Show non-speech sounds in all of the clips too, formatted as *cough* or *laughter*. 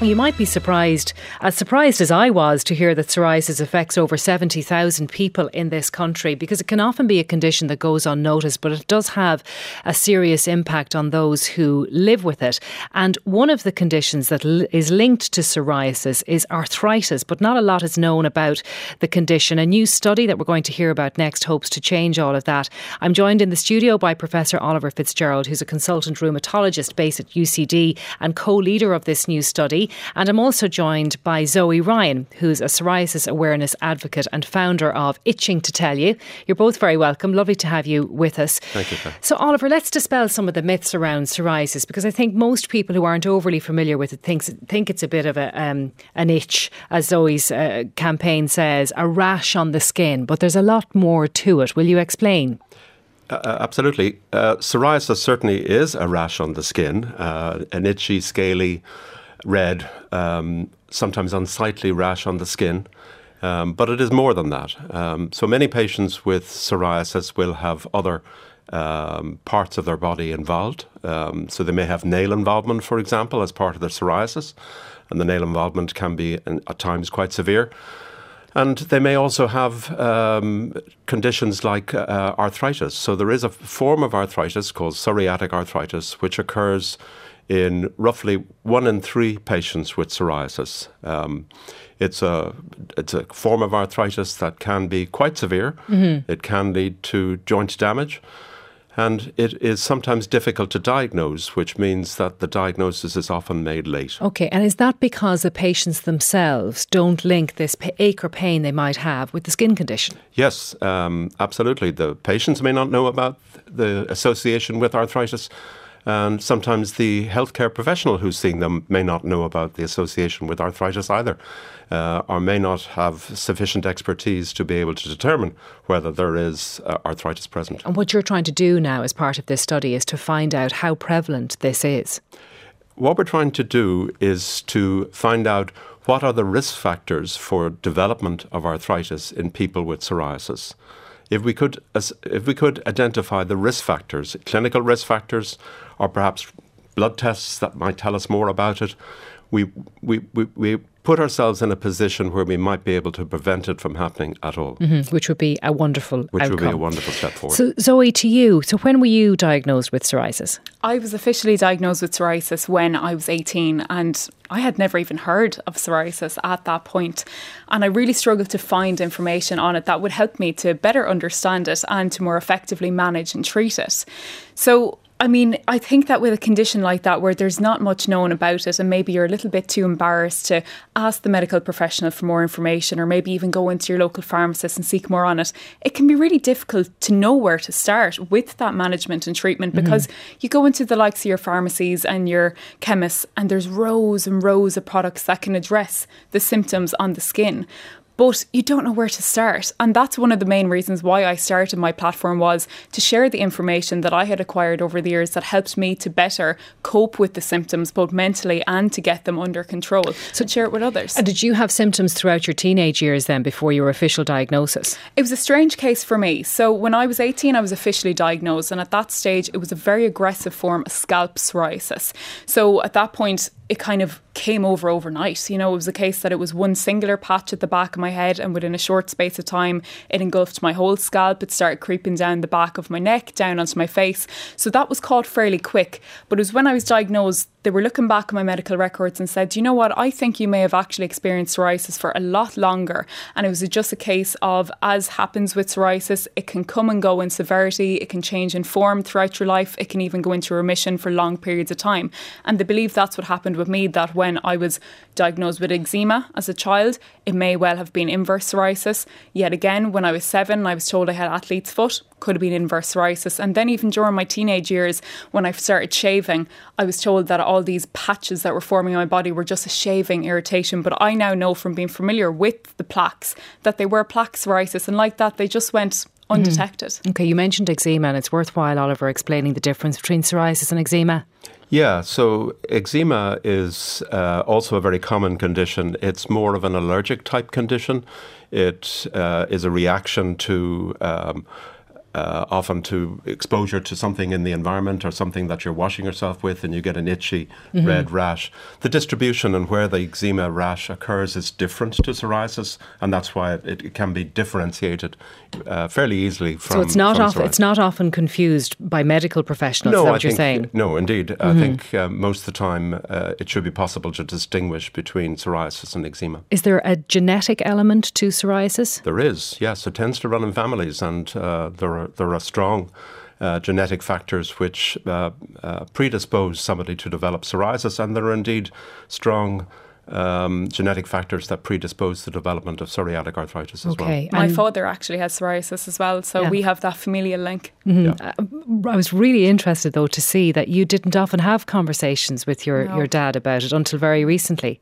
You might be surprised, as surprised as I was, to hear that psoriasis affects over 70,000 people in this country because it can often be a condition that goes unnoticed, but it does have a serious impact on those who live with it. And one of the conditions that is linked to psoriasis is arthritis, but not a lot is known about the condition. A new study that we're going to hear about next hopes to change all of that. I'm joined in the studio by Professor Oliver Fitzgerald, who's a consultant rheumatologist based at UCD and co leader of this new study. And I'm also joined by Zoe Ryan, who's a psoriasis awareness advocate and founder of Itching to Tell You. You're both very welcome. Lovely to have you with us. Thank you. So, Oliver, let's dispel some of the myths around psoriasis because I think most people who aren't overly familiar with it thinks, think it's a bit of a, um, an itch, as Zoe's uh, campaign says, a rash on the skin. But there's a lot more to it. Will you explain? Uh, uh, absolutely. Uh, psoriasis certainly is a rash on the skin, uh, an itchy, scaly, red, um, sometimes unsightly rash on the skin. Um, but it is more than that. Um, so many patients with psoriasis will have other um, parts of their body involved. Um, so they may have nail involvement, for example, as part of their psoriasis, and the nail involvement can be at times quite severe. And they may also have um, conditions like uh, arthritis. So there is a form of arthritis called psoriatic arthritis, which occurs in roughly one in three patients with psoriasis. Um, it's a it's a form of arthritis that can be quite severe. Mm-hmm. It can lead to joint damage and it is sometimes difficult to diagnose, which means that the diagnosis is often made late. Okay, and is that because the patients themselves don't link this ache or pain they might have with the skin condition? Yes, um, absolutely. The patients may not know about the association with arthritis. And sometimes the healthcare professional who's seeing them may not know about the association with arthritis either, uh, or may not have sufficient expertise to be able to determine whether there is uh, arthritis present. And what you're trying to do now as part of this study is to find out how prevalent this is. What we're trying to do is to find out what are the risk factors for development of arthritis in people with psoriasis if we could if we could identify the risk factors, clinical risk factors, or perhaps blood tests that might tell us more about it, we we, we, we put ourselves in a position where we might be able to prevent it from happening at all. Mm-hmm, which would be a wonderful Which outcome. would be a wonderful step forward. So, Zoe, to you, so when were you diagnosed with psoriasis? I was officially diagnosed with psoriasis when I was 18 and I had never even heard of psoriasis at that point. And I really struggled to find information on it that would help me to better understand it and to more effectively manage and treat it. So I mean, I think that with a condition like that, where there's not much known about it, and maybe you're a little bit too embarrassed to ask the medical professional for more information, or maybe even go into your local pharmacist and seek more on it, it can be really difficult to know where to start with that management and treatment mm-hmm. because mm-hmm. you go into the likes of your pharmacies and your chemists, and there's rows and rows of products that can address the symptoms on the skin but you don't know where to start. And that's one of the main reasons why I started my platform was to share the information that I had acquired over the years that helped me to better cope with the symptoms, both mentally and to get them under control. So share it with others. And did you have symptoms throughout your teenage years then before your official diagnosis? It was a strange case for me. So when I was 18, I was officially diagnosed. And at that stage, it was a very aggressive form of scalp psoriasis. So at that point, it kind of came over overnight. You know, it was a case that it was one singular patch at the back of my head, and within a short space of time, it engulfed my whole scalp. It started creeping down the back of my neck, down onto my face. So that was caught fairly quick. But it was when I was diagnosed they were looking back at my medical records and said, you know what, I think you may have actually experienced psoriasis for a lot longer. And it was just a case of, as happens with psoriasis, it can come and go in severity, it can change in form throughout your life, it can even go into remission for long periods of time. And they believe that's what happened with me, that when I was diagnosed with eczema as a child, it may well have been inverse psoriasis. Yet again, when I was seven, I was told I had athlete's foot could have been inverse psoriasis. And then even during my teenage years, when I started shaving, I was told that all these patches that were forming on my body were just a shaving irritation. But I now know from being familiar with the plaques that they were plaque psoriasis, and like that, they just went undetected. Mm. Okay, you mentioned eczema, and it's worthwhile, Oliver, explaining the difference between psoriasis and eczema. Yeah, so eczema is uh, also a very common condition. It's more of an allergic type condition. It uh, is a reaction to um, uh, often to exposure to something in the environment or something that you're washing yourself with and you get an itchy mm-hmm. red rash. The distribution and where the eczema rash occurs is different to psoriasis, and that's why it, it can be differentiated uh, fairly easily from. So it's not often it's not often confused by medical professionals. No, is that what I you're saying? No, indeed. Mm-hmm. I think uh, most of the time uh, it should be possible to distinguish between psoriasis and eczema. Is there a genetic element to psoriasis? There is. Yes, it tends to run in families, and uh, there are there are strong uh, genetic factors which uh, uh, predispose somebody to develop psoriasis, and there are indeed strong um, genetic factors that predispose the development of psoriatic arthritis as okay. well. My father actually has psoriasis as well, so yeah. we have that familial link. Mm-hmm. Yeah. Uh, I was really interested though to see that you didn't often have conversations with your, no. your dad about it until very recently.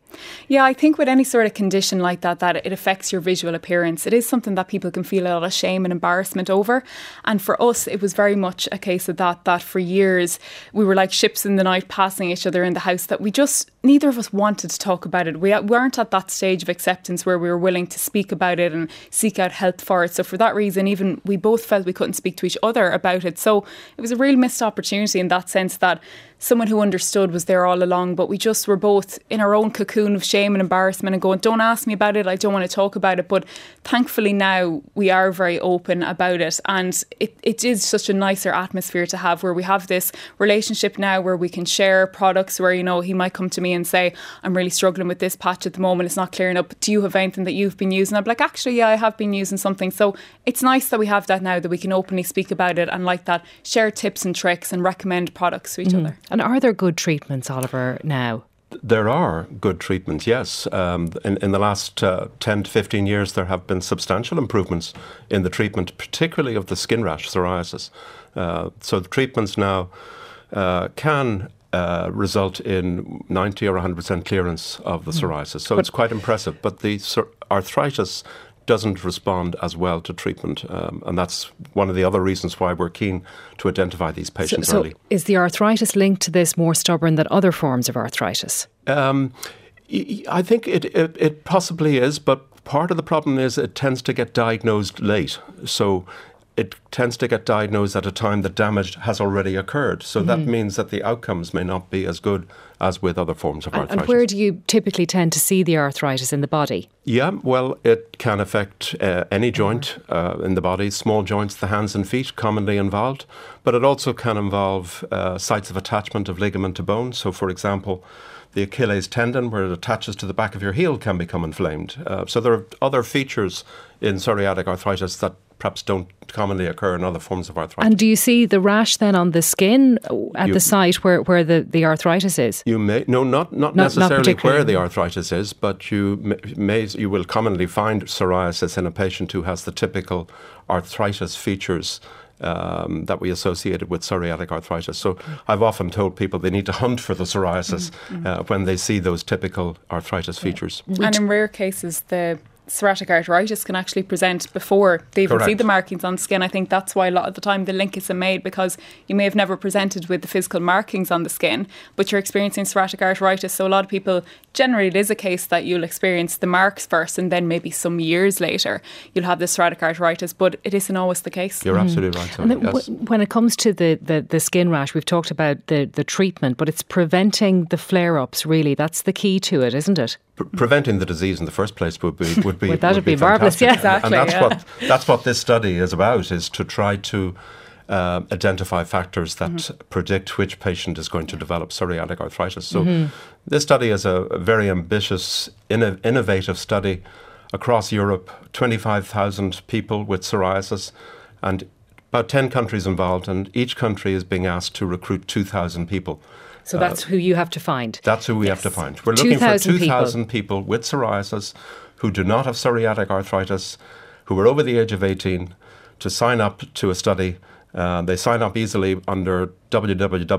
Yeah, I think with any sort of condition like that, that it affects your visual appearance. It is something that people can feel a lot of shame and embarrassment over. And for us, it was very much a case of that, that for years we were like ships in the night passing each other in the house that we just, neither of us wanted to talk about it. We weren't at that stage of acceptance where we were willing to speak about it and seek out help for it. So for that reason, even we both felt we couldn't speak to each other about it. So it was a real missed opportunity in that sense that someone who understood was there all along, but we just were both in our own cocoon of shame and embarrassment and going, don't ask me about it, I don't want to talk about it. But thankfully now we are very open about it. And it, it is such a nicer atmosphere to have where we have this relationship now where we can share products where, you know, he might come to me and say, I'm really struggling with this patch at the moment, it's not clearing up. Do you have anything that you've been using? I'm like, actually, yeah, I have been using something. So it's nice that we have that now that we can openly speak about it and like that, share tips and tricks and recommend products to each mm-hmm. other. And are there good treatments, Oliver, now? There are good treatments, yes. Um, in, in the last uh, 10 to 15 years, there have been substantial improvements in the treatment, particularly of the skin rash psoriasis. Uh, so the treatments now uh, can uh, result in 90 or 100% clearance of the hmm. psoriasis. So but it's quite impressive. But the arthritis doesn't respond as well to treatment. Um, and that's one of the other reasons why we're keen to identify these patients so, so early. Is the arthritis linked to this more stubborn than other forms of arthritis? Um, I think it, it, it possibly is, but part of the problem is it tends to get diagnosed late. So it tends to get diagnosed at a time that damage has already occurred. So mm-hmm. that means that the outcomes may not be as good as with other forms of and, arthritis. And where do you typically tend to see the arthritis in the body? Yeah, well, it can affect uh, any joint uh, in the body, small joints, the hands and feet, commonly involved, but it also can involve uh, sites of attachment of ligament to bone. So, for example, the Achilles tendon, where it attaches to the back of your heel, can become inflamed. Uh, so there are other features in psoriatic arthritis that perhaps don't commonly occur in other forms of arthritis. And do you see the rash then on the skin at you, the site where, where the, the arthritis is? You may no, not not, not necessarily not where the arthritis is, but you may, may you will commonly find psoriasis in a patient who has the typical arthritis features. Um, that we associated with psoriatic arthritis. So I've often told people they need to hunt for the psoriasis mm-hmm. uh, when they see those typical arthritis yeah. features. And in rare cases, the psoriatic arthritis can actually present before they even Correct. see the markings on skin. I think that's why a lot of the time the link isn't made because you may have never presented with the physical markings on the skin, but you're experiencing psoriatic arthritis. So a lot of people generally it is a case that you'll experience the marks first and then maybe some years later you'll have the psoriatic arthritis, but it isn't always the case. You're mm. absolutely right. Sorry, yes. w- when it comes to the, the, the skin rash, we've talked about the, the treatment, but it's preventing the flare ups really. That's the key to it, isn't it? preventing the disease in the first place would be would be well, that would be, be marvelous. Yeah, exactly. And that's yeah. what *laughs* that's what this study is about: is to try to uh, identify factors that mm-hmm. predict which patient is going to develop psoriatic arthritis. So, mm-hmm. this study is a very ambitious, inno- innovative study across Europe. Twenty-five thousand people with psoriasis, and about ten countries involved, and each country is being asked to recruit two thousand people. So that's uh, who you have to find. That's who we yes. have to find. We're looking 2, for 2,000 people. people with psoriasis who do not have psoriatic arthritis, who are over the age of 18, to sign up to a study. Uh, they sign up easily under www.hpos.study.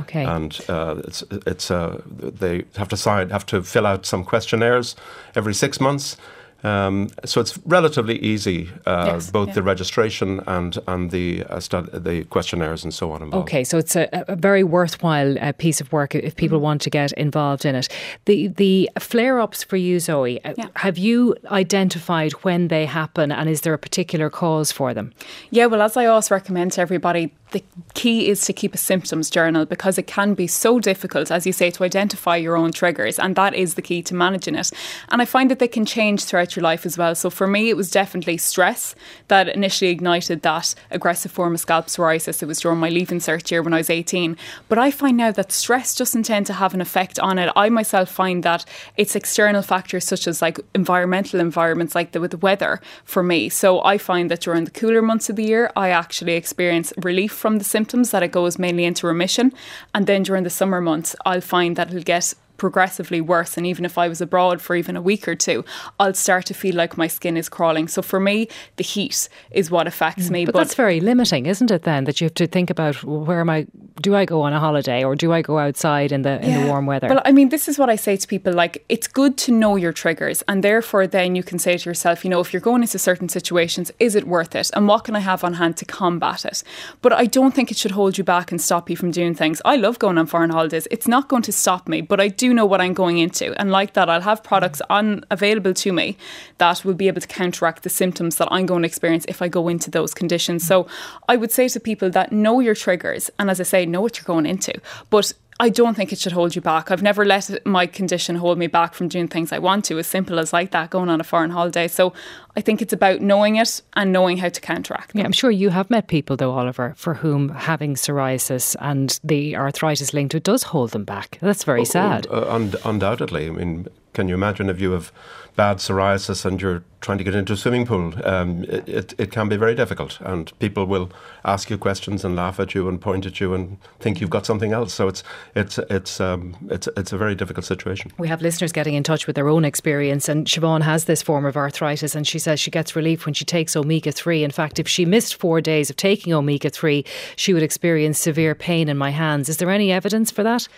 Okay. And uh, it's it's uh, they have to sign have to fill out some questionnaires every six months. Um, so it's relatively easy, uh, Yes, both yeah. the registration and and the uh, stud- the questionnaires and so on involved. Okay, so it's a, a very worthwhile uh, piece of work if people Mm-hmm. want to get involved in it. The the flare ups for you, Zoe. uh, Yeah. Have you identified when they happen, and is there a particular cause for them? Yeah, well, as I always recommend to everybody, the key is to keep a symptoms journal because it can be so difficult, as you say, to identify your own triggers, and that is the key to managing it. And I find that they can change throughout your life as well. So for me, it was definitely stress that initially ignited that aggressive form of scalp psoriasis. It was during my leaving cert year when I was 18. But I find now that stress doesn't tend to have an effect on it. I myself find that it's external factors such as like environmental environments, like the, with the weather for me. So I find that during the cooler months of the year, I actually experience relief from the symptoms, that it goes mainly into remission. And then during the summer months, I'll find that it'll get progressively worse and even if I was abroad for even a week or two I'll start to feel like my skin is crawling so for me the heat is what affects mm, me But, that's very limiting, isn't it? Then that you have to think about where am I? Do I go on a holiday or do I go outside in the in the warm weather? Well, I mean, this is what I say to people like, it's good to know your triggers. And therefore, then you can say to yourself, you know, if you're going into certain situations, is it worth it? And what can I have on hand to combat it? But I don't think it should hold you back and stop you from doing things. I love going on foreign holidays. It's not going to stop me, but I do know what I'm going into. And like that, I'll have products mm-hmm. on available to me that will be able to counteract the symptoms that I'm going to experience if I go into those conditions. Mm-hmm. So I would say to people that know your triggers. And as I say, know what you're going into. But I don't think it should hold you back. I've never let my condition hold me back from doing things I want to, as simple as like that, going on a foreign holiday. So I think it's about knowing it and knowing how to counteract. Yeah, I'm sure you have met people, though, Oliver, for whom having psoriasis and the arthritis linked to it does hold them back. That's very sad. Uh, und- undoubtedly. I mean, can you imagine if you have bad psoriasis and you're trying to get into a swimming pool? Um, it, it, it can be very difficult, and people will ask you questions and laugh at you and point at you and think you've got something else. So it's it's it's um, it's it's a very difficult situation. We have listeners getting in touch with their own experience, and Siobhan has this form of arthritis, and she says she gets relief when she takes omega 3. In fact, if she missed four days of taking omega 3, she would experience severe pain in my hands. Is there any evidence for that?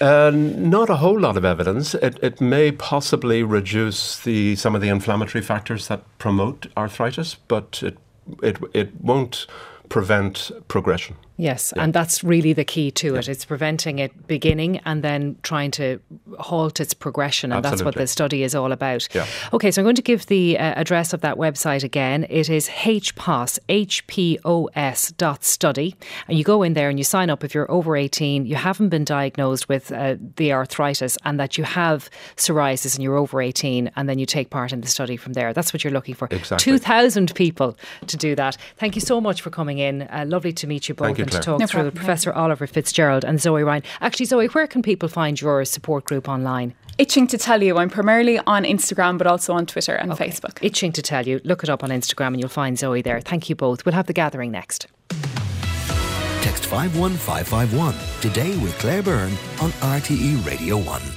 Uh, not a whole lot of evidence. It, it may possibly reduce the some of the inflammatory factors that promote arthritis, but it it it won't prevent progression. Yes, and that's really the key to it. It's preventing it beginning and then trying to halt its progression, and that's what the study is all about. Yeah. Okay, so I'm going to give the uh, address of that website again. It is hpos, H-P-O-S dot study, and you go in there and you sign up if you're over 18, you haven't been diagnosed with uh, the arthritis, and that you have psoriasis and you're over 18, and then you take part in the study from there. That's what you're looking for. Exactly. 2,000 people to do that. Thank you so much for coming in. Uh, lovely to meet you both you, to talk No through problem, it. Professor Oliver Fitzgerald and Zoe Ryan. Actually, Zoe, where can people find your support group online? Itching to tell you, I'm primarily on Instagram, but also on Twitter and Facebook. Itching to tell you. Look it up on Instagram and you'll find Zoe there. Thank you both. We'll have the gathering next. Text 51551 today with Claire Byrne on RTE Radio 1.